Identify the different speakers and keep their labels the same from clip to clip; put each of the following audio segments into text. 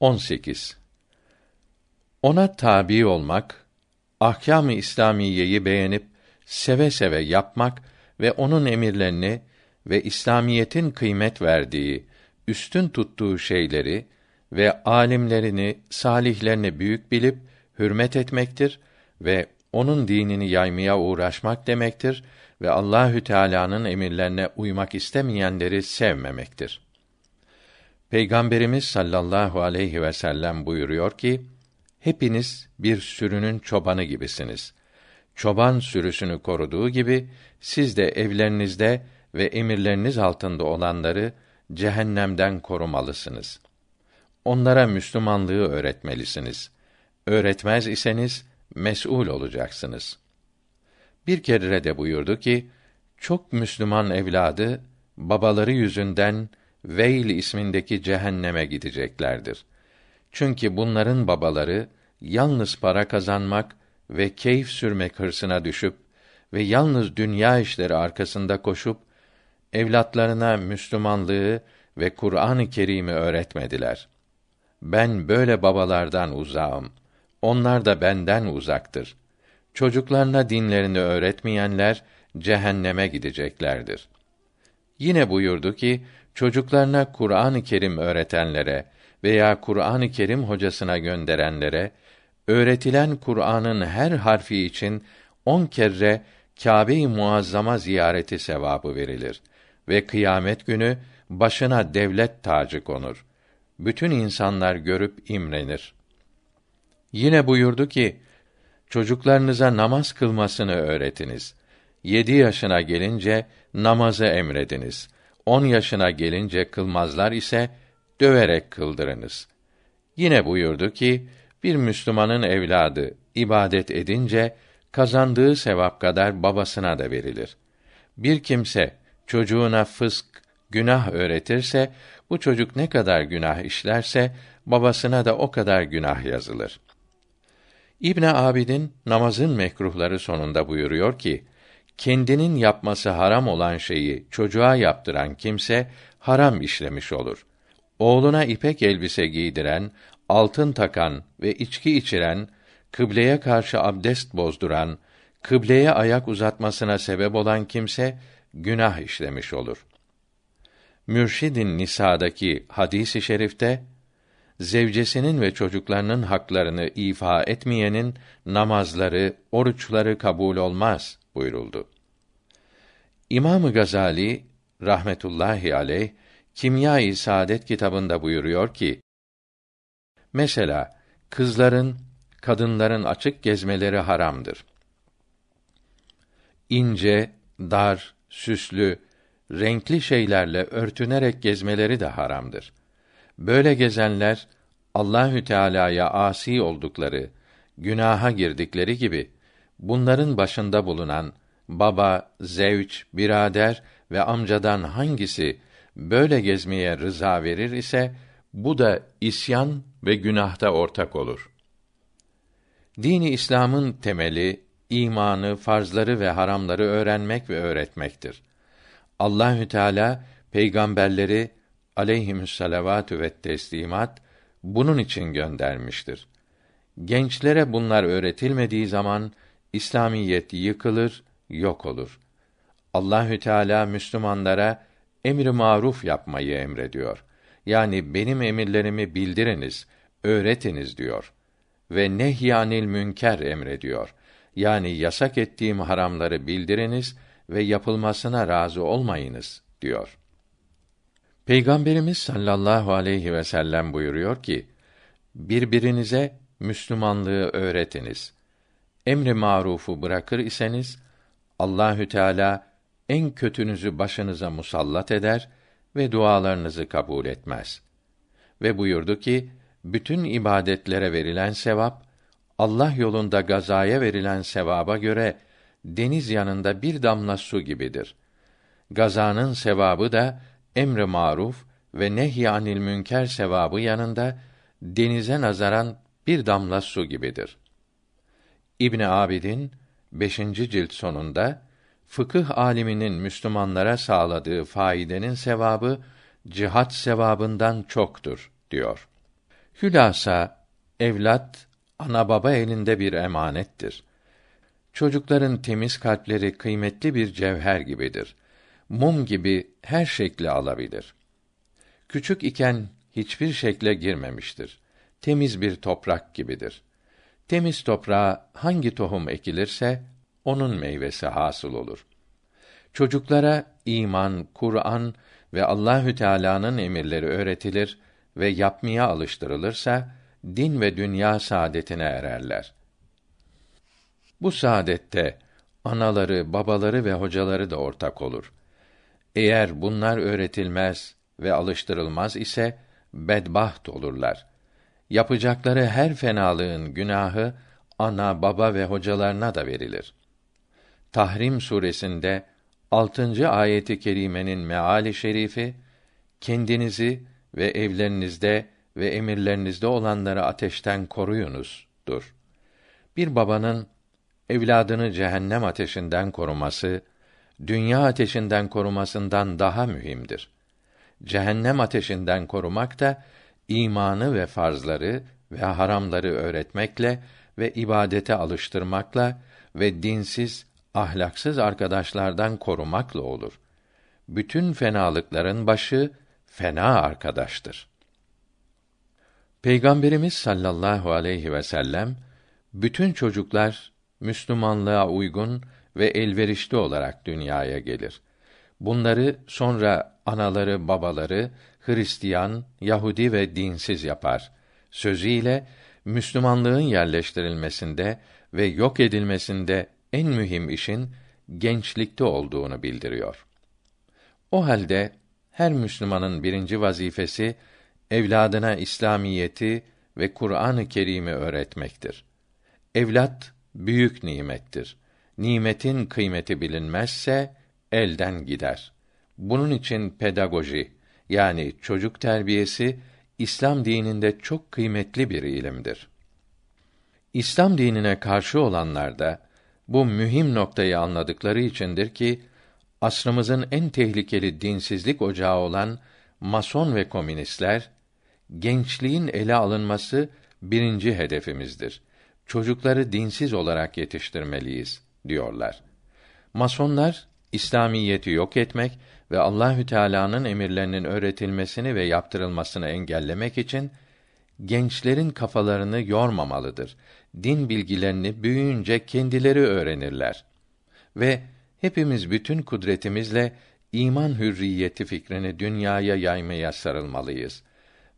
Speaker 1: 18. Ona tabi olmak, ahkâm-ı İslamiyeyi beğenip seve seve yapmak ve onun emirlerini ve İslamiyetin kıymet verdiği, üstün tuttuğu şeyleri ve alimlerini, salihlerini büyük bilip hürmet etmektir ve onun dinini yaymaya uğraşmak demektir ve Allahü Teala'nın emirlerine uymak istemeyenleri sevmemektir. Peygamberimiz sallallahu aleyhi ve sellem buyuruyor ki: Hepiniz bir sürünün çobanı gibisiniz. Çoban sürüsünü koruduğu gibi siz de evlerinizde ve emirleriniz altında olanları cehennemden korumalısınız. Onlara Müslümanlığı öğretmelisiniz. Öğretmez iseniz mes'ul olacaksınız. Bir kere de buyurdu ki, çok Müslüman evladı babaları yüzünden Veil ismindeki cehenneme gideceklerdir. Çünkü bunların babaları yalnız para kazanmak ve keyif sürmek hırsına düşüp ve yalnız dünya işleri arkasında koşup evlatlarına Müslümanlığı ve Kur'an-ı Kerim'i öğretmediler. Ben böyle babalardan uzağım. Onlar da benden uzaktır. Çocuklarına dinlerini öğretmeyenler cehenneme gideceklerdir. Yine buyurdu ki çocuklarına Kur'an-ı Kerim öğretenlere veya Kur'an-ı Kerim hocasına gönderenlere öğretilen Kur'an'ın her harfi için on kere Kâbe-i Muazzama ziyareti sevabı verilir ve kıyamet günü başına devlet tacı konur. Bütün insanlar görüp imrenir. Yine buyurdu ki, çocuklarınıza namaz kılmasını öğretiniz. Yedi yaşına gelince namazı emrediniz. On yaşına gelince kılmazlar ise döverek kıldırınız. Yine buyurdu ki, bir Müslümanın evladı ibadet edince kazandığı sevap kadar babasına da verilir. Bir kimse çocuğuna fısk, günah öğretirse bu çocuk ne kadar günah işlerse babasına da o kadar günah yazılır. İbn Abidin namazın mekruhları sonunda buyuruyor ki kendinin yapması haram olan şeyi çocuğa yaptıran kimse haram işlemiş olur. Oğluna ipek elbise giydiren, altın takan ve içki içiren, kıbleye karşı abdest bozduran, kıbleye ayak uzatmasına sebep olan kimse günah işlemiş olur. Mürşidin Nisa'daki hadisi i şerifte zevcesinin ve çocuklarının haklarını ifa etmeyenin namazları, oruçları kabul olmaz buyuruldu. İmam Gazali rahmetullahi aleyh Kimya-i Saadet kitabında buyuruyor ki: Mesela kızların, kadınların açık gezmeleri haramdır. İnce, dar, süslü, renkli şeylerle örtünerek gezmeleri de haramdır. Böyle gezenler Allahü Teala'ya asi oldukları, günaha girdikleri gibi bunların başında bulunan baba, zevç, birader ve amcadan hangisi böyle gezmeye rıza verir ise bu da isyan ve günahta ortak olur. Dini İslam'ın temeli imanı, farzları ve haramları öğrenmek ve öğretmektir. Allahü Teala peygamberleri aleyhimüsselavatü ve teslimat bunun için göndermiştir. Gençlere bunlar öğretilmediği zaman İslamiyet yıkılır, yok olur. Allahü Teala Müslümanlara emri maruf yapmayı emrediyor. Yani benim emirlerimi bildiriniz, öğretiniz diyor. Ve nehyanil münker emrediyor. Yani yasak ettiğim haramları bildiriniz ve yapılmasına razı olmayınız diyor. Peygamberimiz sallallahu aleyhi ve sellem buyuruyor ki: Birbirinize Müslümanlığı öğretiniz. Emri marufu bırakır iseniz Allahü Teala en kötünüzü başınıza musallat eder ve dualarınızı kabul etmez. Ve buyurdu ki, bütün ibadetlere verilen sevap, Allah yolunda gazaya verilen sevaba göre, deniz yanında bir damla su gibidir. Gazanın sevabı da, emri maruf ve nehyanil münker sevabı yanında, denize nazaran bir damla su gibidir. İbn Abidin 5. cilt sonunda fıkıh aliminin Müslümanlara sağladığı faydenin sevabı cihat sevabından çoktur diyor. Hülasa evlat ana baba elinde bir emanettir. Çocukların temiz kalpleri kıymetli bir cevher gibidir. Mum gibi her şekli alabilir. Küçük iken hiçbir şekle girmemiştir. Temiz bir toprak gibidir. Temiz toprağa hangi tohum ekilirse onun meyvesi hasıl olur. Çocuklara iman, Kur'an ve Allahü Teala'nın emirleri öğretilir ve yapmaya alıştırılırsa din ve dünya saadetine ererler. Bu saadette anaları, babaları ve hocaları da ortak olur. Eğer bunlar öğretilmez ve alıştırılmaz ise bedbaht olurlar. Yapacakları her fenalığın günahı ana, baba ve hocalarına da verilir. Tahrim suresinde 6. ayeti kerimenin meali şerifi kendinizi ve evlerinizde ve emirlerinizde olanları ateşten koruyunuzdur. Bir babanın evladını cehennem ateşinden koruması dünya ateşinden korumasından daha mühimdir. Cehennem ateşinden korumak da imanı ve farzları ve haramları öğretmekle ve ibadete alıştırmakla ve dinsiz, ahlaksız arkadaşlardan korumakla olur. Bütün fenalıkların başı fena arkadaştır. Peygamberimiz sallallahu aleyhi ve sellem bütün çocuklar Müslümanlığa uygun ve elverişli olarak dünyaya gelir. Bunları sonra anaları, babaları Hristiyan, Yahudi ve dinsiz yapar. Sözüyle Müslümanlığın yerleştirilmesinde ve yok edilmesinde en mühim işin gençlikte olduğunu bildiriyor. O halde her Müslümanın birinci vazifesi evladına İslamiyeti ve Kur'an-ı Kerim'i öğretmektir. Evlat büyük nimettir. Nimetin kıymeti bilinmezse elden gider. Bunun için pedagoji yani çocuk terbiyesi İslam dininde çok kıymetli bir ilimdir. İslam dinine karşı olanlar da bu mühim noktayı anladıkları içindir ki asrımızın en tehlikeli dinsizlik ocağı olan mason ve komünistler gençliğin ele alınması birinci hedefimizdir. Çocukları dinsiz olarak yetiştirmeliyiz diyorlar. Masonlar İslamiyeti yok etmek ve Allahü Teala'nın emirlerinin öğretilmesini ve yaptırılmasını engellemek için gençlerin kafalarını yormamalıdır. Din bilgilerini büyüyünce kendileri öğrenirler. Ve hepimiz bütün kudretimizle iman hürriyeti fikrini dünyaya yaymaya sarılmalıyız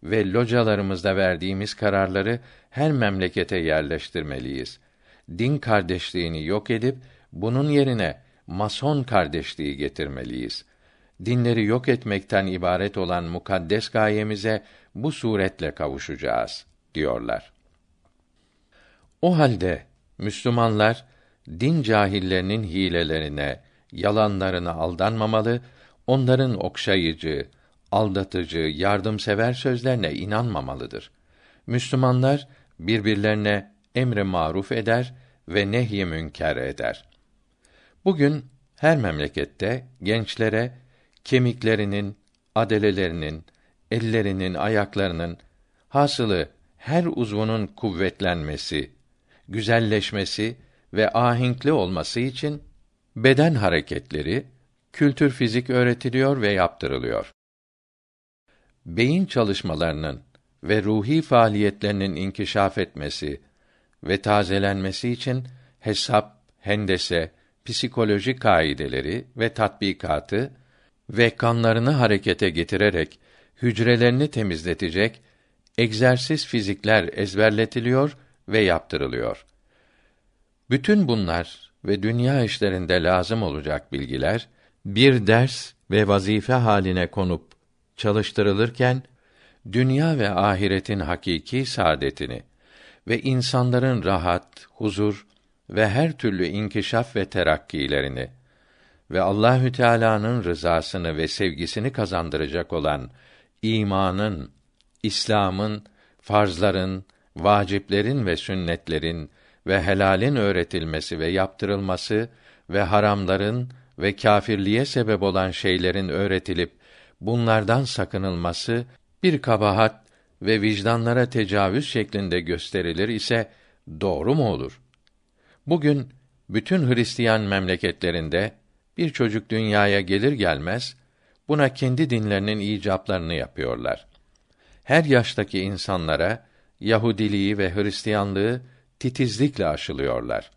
Speaker 1: ve localarımızda verdiğimiz kararları her memlekete yerleştirmeliyiz. Din kardeşliğini yok edip bunun yerine mason kardeşliği getirmeliyiz. Dinleri yok etmekten ibaret olan mukaddes gayemize bu suretle kavuşacağız diyorlar. O halde Müslümanlar din cahillerinin hilelerine, yalanlarına aldanmamalı, onların okşayıcı, aldatıcı, yardımsever sözlerine inanmamalıdır. Müslümanlar birbirlerine emre maruf eder ve nehy münker eder. Bugün her memlekette gençlere kemiklerinin, adelelerinin, ellerinin, ayaklarının hasılı her uzvunun kuvvetlenmesi, güzelleşmesi ve ahenkli olması için beden hareketleri, kültür fizik öğretiliyor ve yaptırılıyor. Beyin çalışmalarının ve ruhi faaliyetlerinin inkişaf etmesi ve tazelenmesi için hesap, hendese, psikoloji kaideleri ve tatbikatı ve kanlarını harekete getirerek hücrelerini temizletecek egzersiz fizikler ezberletiliyor ve yaptırılıyor. Bütün bunlar ve dünya işlerinde lazım olacak bilgiler bir ders ve vazife haline konup çalıştırılırken dünya ve ahiretin hakiki saadetini ve insanların rahat, huzur ve her türlü inkişaf ve terakkilerini ve Allahü Teala'nın rızasını ve sevgisini kazandıracak olan imanın, İslam'ın, farzların, vaciplerin ve sünnetlerin ve helalin öğretilmesi ve yaptırılması ve haramların ve kâfirliğe sebep olan şeylerin öğretilip bunlardan sakınılması bir kabahat ve vicdanlara tecavüz şeklinde gösterilir ise doğru mu olur? Bugün bütün Hristiyan memleketlerinde bir çocuk dünyaya gelir gelmez buna kendi dinlerinin icaplarını yapıyorlar. Her yaştaki insanlara Yahudiliği ve Hristiyanlığı titizlikle aşılıyorlar.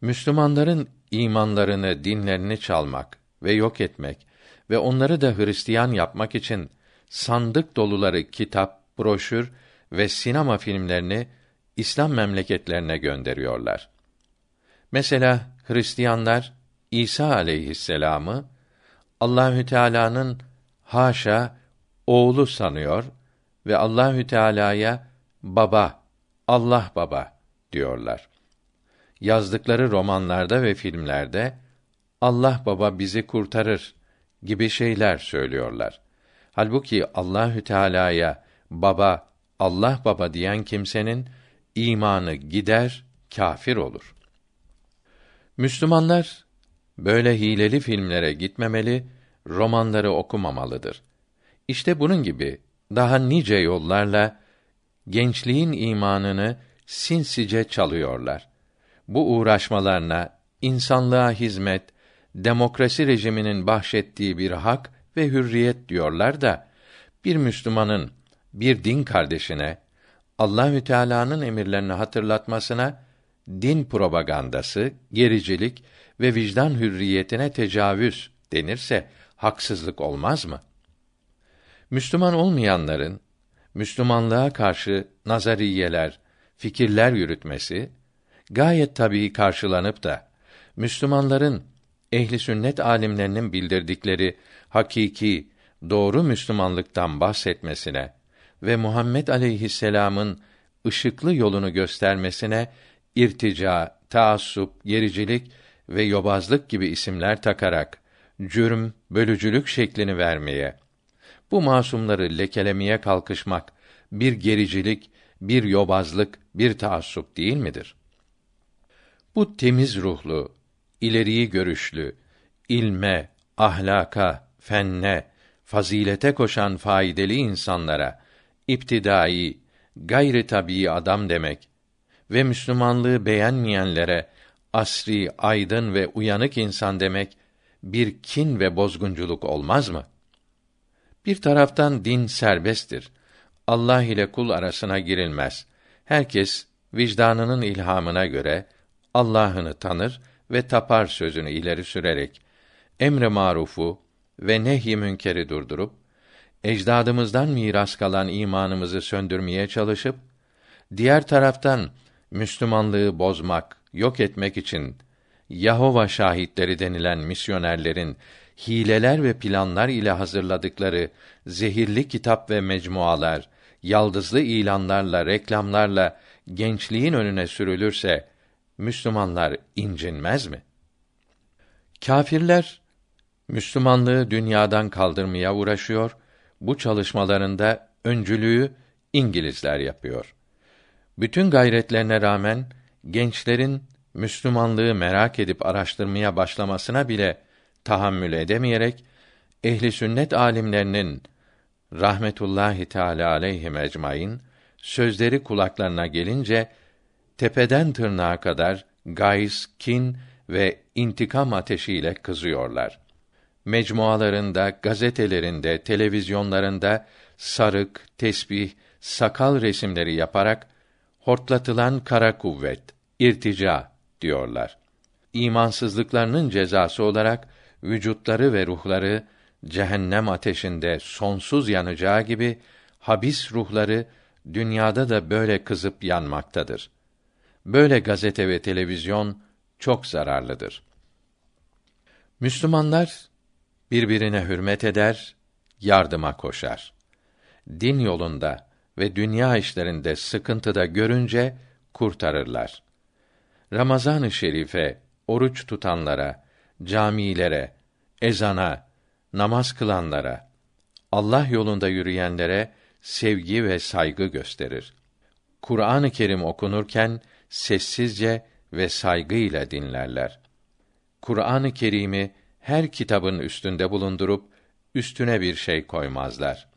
Speaker 1: Müslümanların imanlarını, dinlerini çalmak ve yok etmek ve onları da Hristiyan yapmak için sandık doluları kitap, broşür ve sinema filmlerini İslam memleketlerine gönderiyorlar. Mesela Hristiyanlar İsa aleyhisselamı Allahü Teala'nın haşa oğlu sanıyor ve Allahü Teala'ya baba, Allah baba diyorlar. Yazdıkları romanlarda ve filmlerde Allah baba bizi kurtarır gibi şeyler söylüyorlar. Halbuki Allahü Teala'ya baba, Allah baba diyen kimsenin imanı gider, kafir olur. Müslümanlar böyle hileli filmlere gitmemeli, romanları okumamalıdır. İşte bunun gibi daha nice yollarla gençliğin imanını sinsice çalıyorlar. Bu uğraşmalarına insanlığa hizmet, demokrasi rejiminin bahşettiği bir hak ve hürriyet diyorlar da bir Müslümanın bir din kardeşine Allahü Teala'nın emirlerini hatırlatmasına din propagandası, gericilik ve vicdan hürriyetine tecavüz denirse haksızlık olmaz mı? Müslüman olmayanların Müslümanlığa karşı nazariyeler, fikirler yürütmesi gayet tabii karşılanıp da Müslümanların ehli sünnet alimlerinin bildirdikleri hakiki doğru Müslümanlıktan bahsetmesine ve Muhammed aleyhisselam'ın ışıklı yolunu göstermesine irtica, taassup, gericilik ve yobazlık gibi isimler takarak cürm, bölücülük şeklini vermeye, bu masumları lekelemeye kalkışmak bir gericilik, bir yobazlık, bir taassup değil midir? Bu temiz ruhlu, ileriyi görüşlü, ilme, ahlaka, fenne, fazilete koşan faydalı insanlara iptidai, gayri tabii adam demek ve Müslümanlığı beğenmeyenlere asri, aydın ve uyanık insan demek bir kin ve bozgunculuk olmaz mı? Bir taraftan din serbesttir. Allah ile kul arasına girilmez. Herkes vicdanının ilhamına göre Allah'ını tanır ve tapar sözünü ileri sürerek emre marufu ve nehy münkeri durdurup ecdadımızdan miras kalan imanımızı söndürmeye çalışıp diğer taraftan Müslümanlığı bozmak, yok etmek için Yahova şahitleri denilen misyonerlerin hileler ve planlar ile hazırladıkları zehirli kitap ve mecmualar, yaldızlı ilanlarla, reklamlarla gençliğin önüne sürülürse Müslümanlar incinmez mi? Kâfirler Müslümanlığı dünyadan kaldırmaya uğraşıyor. Bu çalışmalarında öncülüğü İngilizler yapıyor. Bütün gayretlerine rağmen gençlerin Müslümanlığı merak edip araştırmaya başlamasına bile tahammül edemeyerek ehli sünnet alimlerinin rahmetullahi teala aleyhi ecmaîn sözleri kulaklarına gelince tepeden tırnağa kadar gayz, kin ve intikam ateşiyle kızıyorlar. Mecmualarında, gazetelerinde, televizyonlarında sarık, tesbih, sakal resimleri yaparak hortlatılan kara kuvvet, irtica diyorlar. İmansızlıklarının cezası olarak vücutları ve ruhları cehennem ateşinde sonsuz yanacağı gibi habis ruhları dünyada da böyle kızıp yanmaktadır. Böyle gazete ve televizyon çok zararlıdır. Müslümanlar birbirine hürmet eder, yardıma koşar. Din yolunda ve dünya işlerinde sıkıntıda görünce kurtarırlar. Ramazan-ı Şerife oruç tutanlara, camilere, ezana, namaz kılanlara, Allah yolunda yürüyenlere sevgi ve saygı gösterir. Kur'an-ı Kerim okunurken sessizce ve saygıyla dinlerler. Kur'an-ı Kerim'i her kitabın üstünde bulundurup üstüne bir şey koymazlar.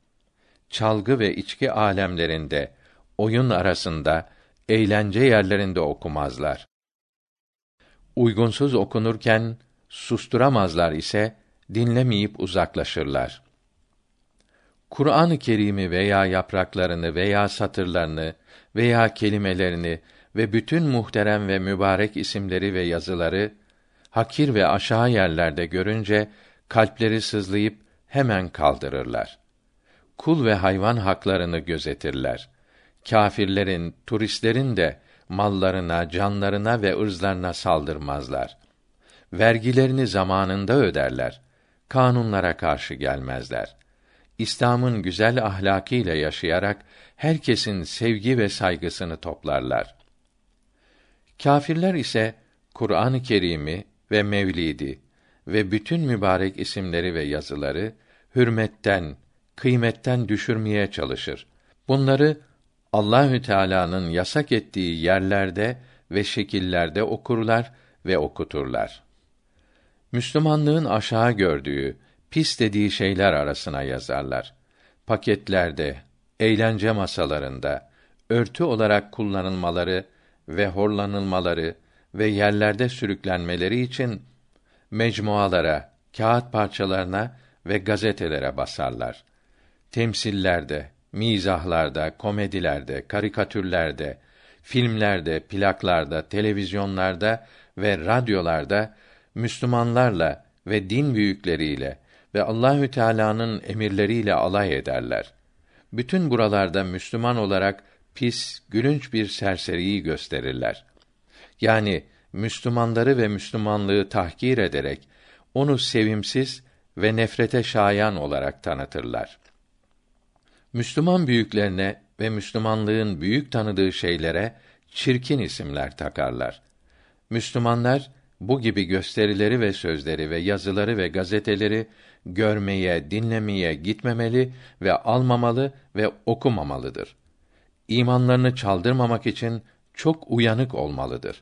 Speaker 1: Çalgı ve içki alemlerinde, oyun arasında, eğlence yerlerinde okumazlar. Uygunsuz okunurken susturamazlar ise dinlemeyip uzaklaşırlar. Kur'an-ı Kerim'i veya yapraklarını veya satırlarını veya kelimelerini ve bütün muhterem ve mübarek isimleri ve yazıları hakir ve aşağı yerlerde görünce kalpleri sızlayıp hemen kaldırırlar. Kul ve hayvan haklarını gözetirler. Kâfirlerin, turistlerin de mallarına, canlarına ve ırzlarına saldırmazlar. Vergilerini zamanında öderler. Kanunlara karşı gelmezler. İslam'ın güzel ahlakıyla yaşayarak herkesin sevgi ve saygısını toplarlar. Kâfirler ise Kur'an-ı Kerim'i ve Mevlidi ve bütün mübarek isimleri ve yazıları hürmetten, kıymetten düşürmeye çalışır. Bunları Allahü Teala'nın yasak ettiği yerlerde ve şekillerde okurlar ve okuturlar. Müslümanlığın aşağı gördüğü, pis dediği şeyler arasına yazarlar. Paketlerde, eğlence masalarında, örtü olarak kullanılmaları ve horlanılmaları ve yerlerde sürüklenmeleri için mecmualara, kağıt parçalarına ve gazetelere basarlar. Temsillerde, mizahlarda, komedilerde, karikatürlerde, filmlerde, plaklarda, televizyonlarda ve radyolarda Müslümanlarla ve din büyükleriyle ve Allahü Teala'nın emirleriyle alay ederler. Bütün buralarda Müslüman olarak pis, gülünç bir serseriyi gösterirler. Yani Müslümanları ve Müslümanlığı tahkir ederek onu sevimsiz ve nefrete şayan olarak tanıtırlar. Müslüman büyüklerine ve Müslümanlığın büyük tanıdığı şeylere çirkin isimler takarlar. Müslümanlar bu gibi gösterileri ve sözleri ve yazıları ve gazeteleri görmeye, dinlemeye gitmemeli ve almamalı ve okumamalıdır. İmanlarını çaldırmamak için çok uyanık olmalıdır.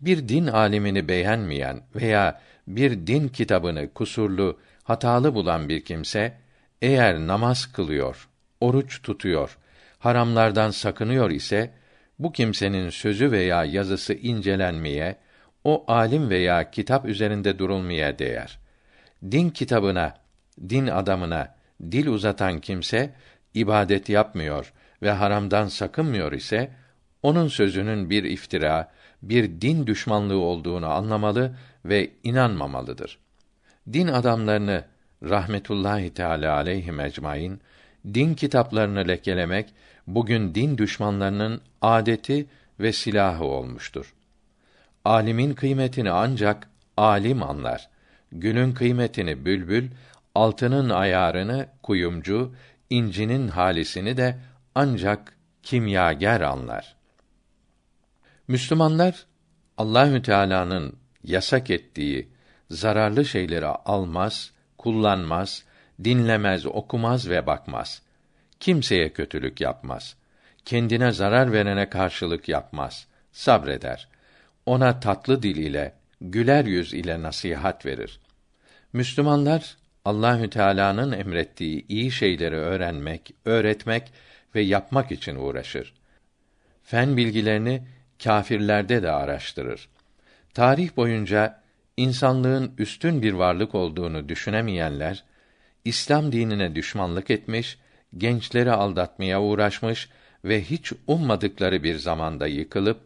Speaker 1: Bir din alimini beğenmeyen veya bir din kitabını kusurlu, hatalı bulan bir kimse eğer namaz kılıyor, oruç tutuyor, haramlardan sakınıyor ise bu kimsenin sözü veya yazısı incelenmeye, o alim veya kitap üzerinde durulmaya değer. Din kitabına, din adamına dil uzatan kimse ibadet yapmıyor ve haramdan sakınmıyor ise onun sözünün bir iftira, bir din düşmanlığı olduğunu anlamalı ve inanmamalıdır. Din adamlarını rahmetullahi teala aleyhi ecmaîn din kitaplarını lekelemek bugün din düşmanlarının adeti ve silahı olmuştur. Alimin kıymetini ancak alim anlar. Günün kıymetini bülbül, altının ayarını kuyumcu, incinin halisini de ancak kimyager anlar. Müslümanlar Allahü Teala'nın yasak ettiği zararlı şeyleri almaz, kullanmaz, dinlemez, okumaz ve bakmaz. Kimseye kötülük yapmaz. Kendine zarar verene karşılık yapmaz. Sabreder. Ona tatlı dil ile, güler yüz ile nasihat verir. Müslümanlar Allahü Teala'nın emrettiği iyi şeyleri öğrenmek, öğretmek ve yapmak için uğraşır. Fen bilgilerini kâfirlerde de araştırır. Tarih boyunca insanlığın üstün bir varlık olduğunu düşünemeyenler İslam dinine düşmanlık etmiş, gençleri aldatmaya uğraşmış ve hiç ummadıkları bir zamanda yıkılıp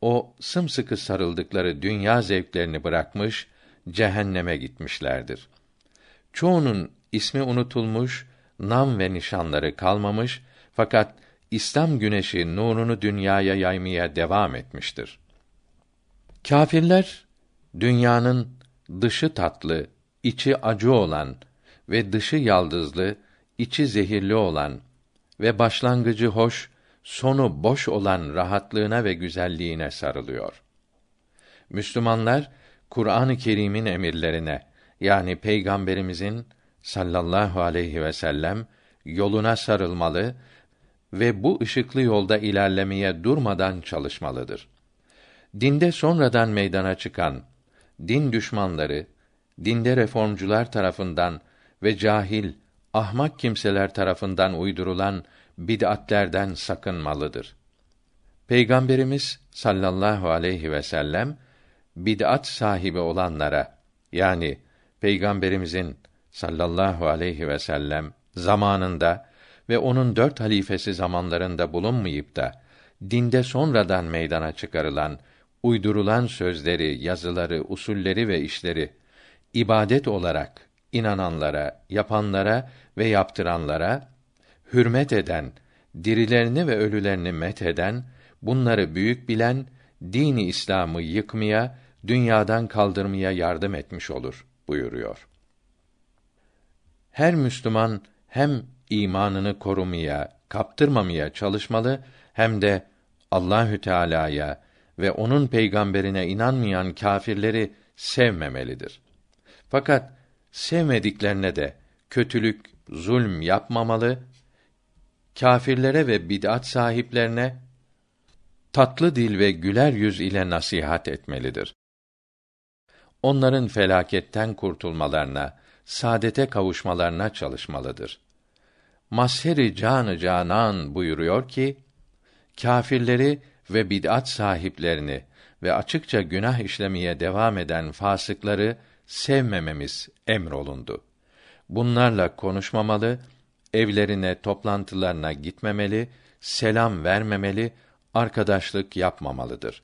Speaker 1: o sımsıkı sarıldıkları dünya zevklerini bırakmış, cehenneme gitmişlerdir. Çoğunun ismi unutulmuş, nam ve nişanları kalmamış fakat İslam güneşi nurunu dünyaya yaymaya devam etmiştir. Kâfirler dünyanın dışı tatlı, içi acı olan ve dışı yaldızlı, içi zehirli olan ve başlangıcı hoş, sonu boş olan rahatlığına ve güzelliğine sarılıyor. Müslümanlar Kur'an-ı Kerim'in emirlerine yani peygamberimizin sallallahu aleyhi ve sellem yoluna sarılmalı ve bu ışıklı yolda ilerlemeye durmadan çalışmalıdır. Dinde sonradan meydana çıkan din düşmanları, dinde reformcular tarafından ve cahil, ahmak kimseler tarafından uydurulan bid'atlerden sakınmalıdır. Peygamberimiz sallallahu aleyhi ve sellem bid'at sahibi olanlara yani Peygamberimizin sallallahu aleyhi ve sellem zamanında ve onun dört halifesi zamanlarında bulunmayıp da dinde sonradan meydana çıkarılan uydurulan sözleri, yazıları, usulleri ve işleri ibadet olarak inananlara, yapanlara ve yaptıranlara hürmet eden, dirilerini ve ölülerini met eden, bunları büyük bilen, dini İslam'ı yıkmaya, dünyadan kaldırmaya yardım etmiş olur buyuruyor. Her Müslüman hem imanını korumaya, kaptırmamaya çalışmalı hem de Allahü Teala'ya ve onun peygamberine inanmayan kâfirleri sevmemelidir. Fakat sevmediklerine de kötülük, zulm yapmamalı, kâfirlere ve bid'at sahiplerine tatlı dil ve güler yüz ile nasihat etmelidir. Onların felaketten kurtulmalarına, saadete kavuşmalarına çalışmalıdır. Masheri canı canan buyuruyor ki, kâfirleri ve bid'at sahiplerini ve açıkça günah işlemeye devam eden fasıkları sevmememiz emrolundu. Bunlarla konuşmamalı, evlerine, toplantılarına gitmemeli, selam vermemeli, arkadaşlık yapmamalıdır.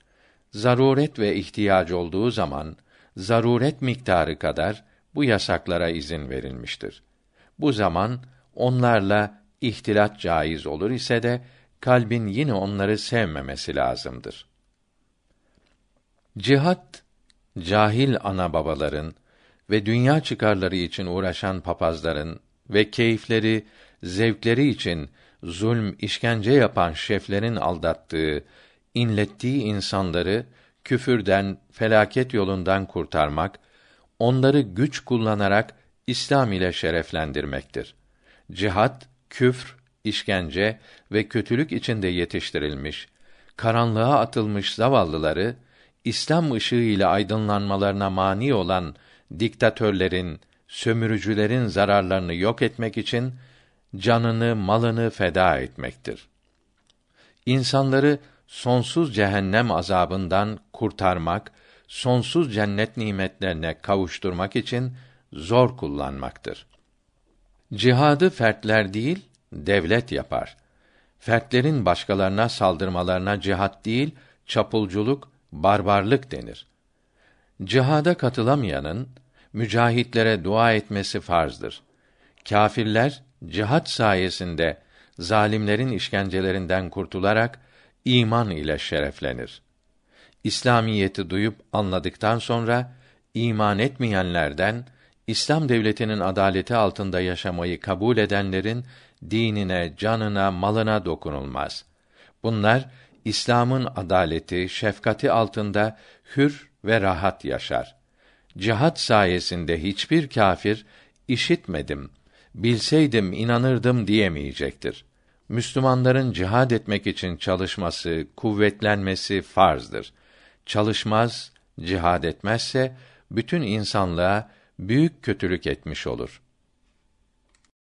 Speaker 1: Zaruret ve ihtiyaç olduğu zaman zaruret miktarı kadar bu yasaklara izin verilmiştir. Bu zaman onlarla ihtilat caiz olur ise de kalbin yine onları sevmemesi lazımdır. Cihat cahil ana babaların ve dünya çıkarları için uğraşan papazların ve keyifleri, zevkleri için zulm, işkence yapan şeflerin aldattığı, inlettiği insanları küfürden, felaket yolundan kurtarmak, onları güç kullanarak İslam ile şereflendirmektir. Cihat, küfr, işkence ve kötülük içinde yetiştirilmiş, karanlığa atılmış zavallıları İslam ışığı ile aydınlanmalarına mani olan diktatörlerin, sömürücülerin zararlarını yok etmek için canını, malını feda etmektir. İnsanları sonsuz cehennem azabından kurtarmak, sonsuz cennet nimetlerine kavuşturmak için zor kullanmaktır. Cihadı fertler değil, devlet yapar. Fertlerin başkalarına saldırmalarına cihat değil, çapulculuk, barbarlık denir. Cihada katılamayanın mücahitlere dua etmesi farzdır. Kâfirler cihat sayesinde zalimlerin işkencelerinden kurtularak iman ile şereflenir. İslamiyeti duyup anladıktan sonra iman etmeyenlerden İslam devletinin adaleti altında yaşamayı kabul edenlerin dinine, canına, malına dokunulmaz. Bunlar İslam'ın adaleti, şefkati altında hür ve rahat yaşar. Cihat sayesinde hiçbir kâfir işitmedim, bilseydim inanırdım diyemeyecektir. Müslümanların cihad etmek için çalışması, kuvvetlenmesi farzdır. Çalışmaz, cihad etmezse bütün insanlığa büyük kötülük etmiş olur.